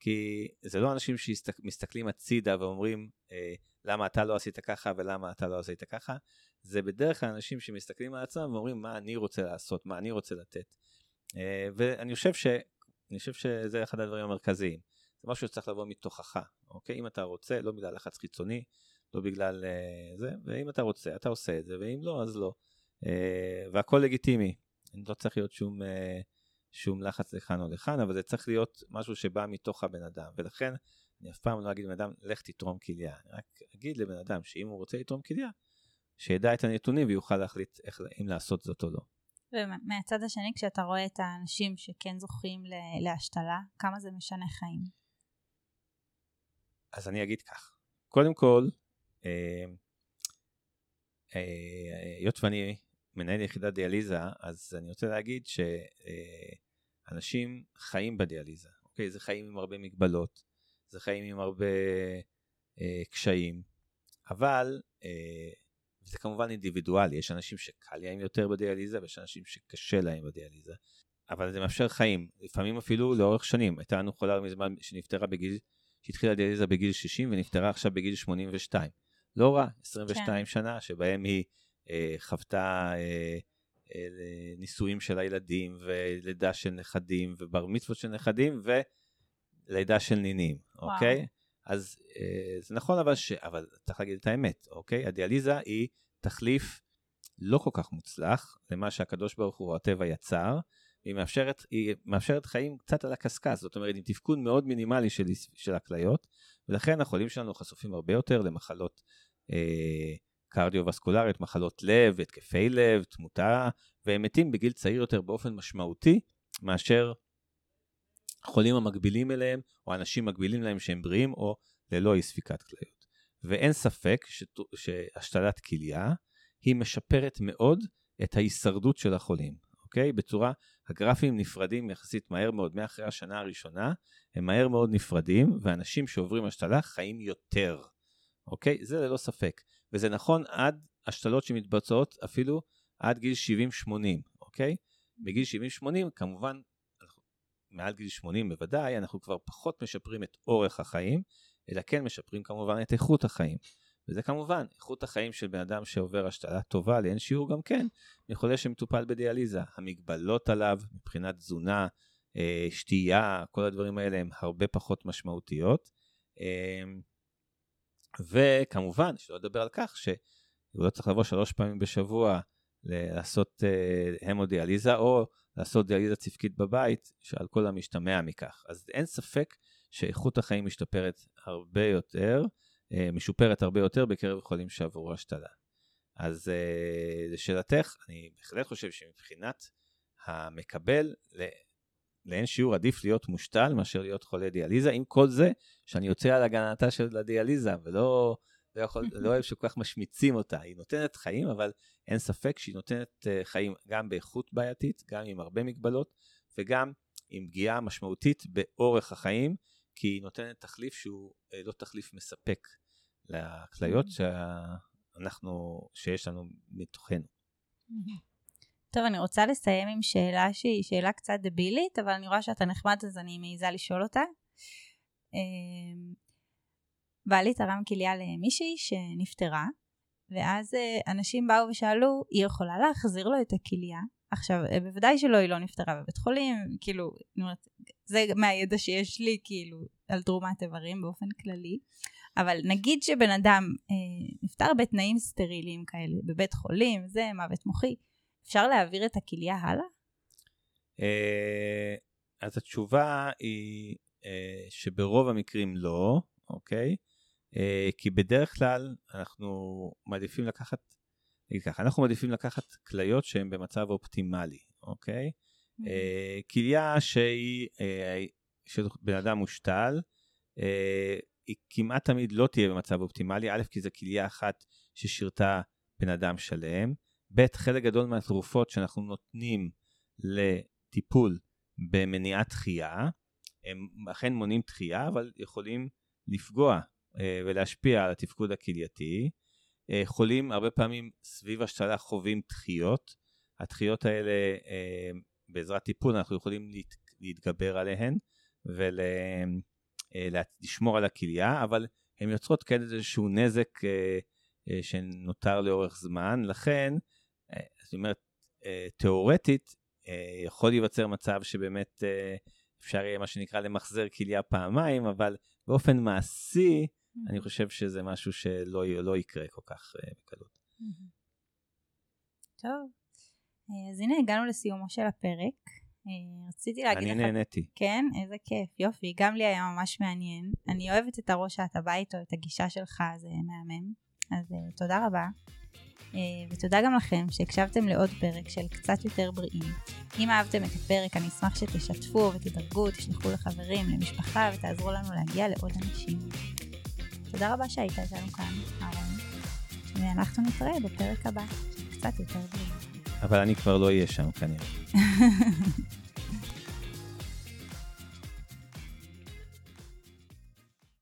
כי זה לא אנשים שמסתכלים הצידה ואומרים, אה, למה אתה לא עשית ככה ולמה אתה לא עשית ככה, זה בדרך כלל אנשים שמסתכלים על עצמם ואומרים מה אני רוצה לעשות, מה אני רוצה לתת. אה, ואני חושב, ש... חושב שזה אחד הדברים המרכזיים. זה משהו שצריך לבוא מתוכך, אוקיי? אם אתה רוצה, לא בגלל לחץ חיצוני, לא בגלל uh, זה, ואם אתה רוצה, אתה עושה את זה, ואם לא, אז לא. Uh, והכל לגיטימי. לא צריך להיות שום, שום לחץ לכאן או לכאן, אבל זה צריך להיות משהו שבא מתוך הבן אדם. ולכן אני אף פעם לא אגיד לבן אדם, לך תתרום כליה. אני רק אגיד לבן אדם שאם הוא רוצה לתרום כליה, שידע את הנתונים ויוכל להחליט איך, אם לעשות זאת או לא. ומהצד השני, כשאתה רואה את האנשים שכן זוכים להשתלה, כמה זה משנה חיים? אז אני אגיד כך. קודם כל, אה, אה, היות אה, ואני מנהל יחידת דיאליזה, אז אני רוצה להגיד שאנשים חיים בדיאליזה. אוקיי? זה חיים עם הרבה מגבלות. זה חיים עם הרבה אה, קשיים, אבל אה, זה כמובן אינדיבידואלי, יש אנשים שקל להם יותר בדיאליזה ויש אנשים שקשה להם בדיאליזה, אבל זה מאפשר חיים, לפעמים אפילו לאורך שנים. הייתה לנו חולה מזמן שנפטרה בגיל, שהתחילה דיאליזה בגיל 60 ונפטרה עכשיו בגיל 82. לא רע, 22 כן. שנה שבהם היא אה, חוותה אה, אה, נישואים של הילדים ולידה של נכדים ובר מצוות של נכדים ו... לידה של נינים, וואו. אוקיי? אז אה, זה נכון אבל, ש... אבל צריך להגיד את האמת, אוקיי? הדיאליזה היא תחליף לא כל כך מוצלח למה שהקדוש ברוך הוא הטבע יצר, היא מאפשרת, היא מאפשרת חיים קצת על הקשקש, זאת אומרת עם תפקוד מאוד מינימלי של, של הכליות, ולכן החולים שלנו חשופים הרבה יותר למחלות אה, קרדיו-וסקולריות, מחלות לב, התקפי לב, תמותה, והם מתים בגיל צעיר יותר באופן משמעותי מאשר החולים המקבילים אליהם, או אנשים מקבילים להם שהם בריאים, או ללא אי ספיקת כליות. ואין ספק שהשתלת כליה היא משפרת מאוד את ההישרדות של החולים, אוקיי? בצורה, הגרפים נפרדים יחסית מהר מאוד, מאחרי השנה הראשונה, הם מהר מאוד נפרדים, ואנשים שעוברים השתלה חיים יותר, אוקיי? זה ללא ספק. וזה נכון עד השתלות שמתבצעות אפילו עד גיל 70-80, אוקיי? בגיל 70-80 כמובן מעל גיל 80 בוודאי, אנחנו כבר פחות משפרים את אורך החיים, אלא כן משפרים כמובן את איכות החיים. וזה כמובן, איכות החיים של בן אדם שעובר השתלה טובה לאין שיעור גם כן, מחולה שמטופל בדיאליזה. המגבלות עליו מבחינת תזונה, אה, שתייה, כל הדברים האלה הם הרבה פחות משמעותיות. אה, וכמובן, שלא לדבר על כך הוא לא צריך לבוא שלוש פעמים בשבוע לעשות uh, המודיאליזה, או לעשות דיאליזה צפקית בבית, שעל כל המשתמע מכך. אז אין ספק שאיכות החיים משתפרת הרבה יותר, uh, משופרת הרבה יותר בקרב חולים שעברו השתלה. אז uh, לשאלתך, אני בהחלט חושב שמבחינת המקבל, לאין שיעור עדיף להיות מושתל מאשר להיות חולה דיאליזה, עם כל זה שאני יוצא על הגנתה של הדיאליזה ולא לא, יכול, לא אוהב שכל כך משמיצים אותה. היא נותנת חיים, אבל אין ספק שהיא נותנת uh, חיים גם באיכות בעייתית, גם עם הרבה מגבלות, וגם עם פגיעה משמעותית באורך החיים, כי היא נותנת תחליף שהוא uh, לא תחליף מספק לכליות שאנחנו, שיש לנו מתוכנו. טוב, אני רוצה לסיים עם שאלה שהיא שאלה קצת דבילית, אבל אני רואה שאתה נחמד אז אני מעיזה לשאול אותה. בעלי תרם כליה למישהי שנפטרה, ואז אה, אנשים באו ושאלו, היא יכולה להחזיר לו את הכליה? עכשיו, אה, בוודאי שלא, היא לא נפטרה בבית חולים, כאילו, זה מהידע שיש לי, כאילו, על תרומת איברים באופן כללי. אבל נגיד שבן אדם אה, נפטר בתנאים סטריליים כאלה, בבית חולים, זה מוות מוחי, אפשר להעביר את הכליה הלאה? אה, אז התשובה היא שברוב המקרים לא, אוקיי? אה, כי בדרך כלל אנחנו מעדיפים לקחת, נגיד ככה, אנחנו מעדיפים לקחת כליות שהן במצב אופטימלי, אוקיי? Mm-hmm. כליה שהיא, אה, של בן אדם מושתל, היא כמעט תמיד לא תהיה במצב אופטימלי, א', כי זו כליה אחת ששירתה בן אדם שלם, ב', חלק גדול מהתרופות שאנחנו נותנים לטיפול במניעת תחייה, הם אכן מונעים תחייה, אבל יכולים לפגוע אה, ולהשפיע על התפקוד הכלייתי. אה, חולים הרבה פעמים סביב השתלה חווים דחיות. הדחיות האלה, אה, בעזרת טיפול אנחנו יכולים להתגבר עליהן ולשמור על הכליה, אבל הן יוצרות כן איזשהו נזק שנותר לאורך זמן, לכן, זאת אומרת, תיאורטית, יכול להיווצר מצב שבאמת אפשר יהיה מה שנקרא למחזר כליה פעמיים, אבל באופן מעשי, אני חושב שזה משהו שלא לא יקרה כל כך uh, בקלות. טוב, אז הנה הגענו לסיומו של הפרק. אה, רציתי להגיד לך... אני נהניתי. כן, איזה כיף, יופי, גם לי היה ממש מעניין. אני אוהבת את הראש שאתה בא איתו, את הגישה שלך, זה מהמם. אז תודה רבה. ותודה גם לכם שהקשבתם לעוד פרק של קצת יותר בריאים. אם אהבתם את הפרק, אני אשמח שתשתפו ותדרגו, תשלחו לחברים, למשפחה, ותעזרו לנו להגיע לעוד אנשים. תודה רבה שהיית איתנו כאן, אהרון, ואנחנו נתראה בפרק הבא, קצת יותר בריאות. אבל אני כבר לא אהיה שם כנראה. *laughs*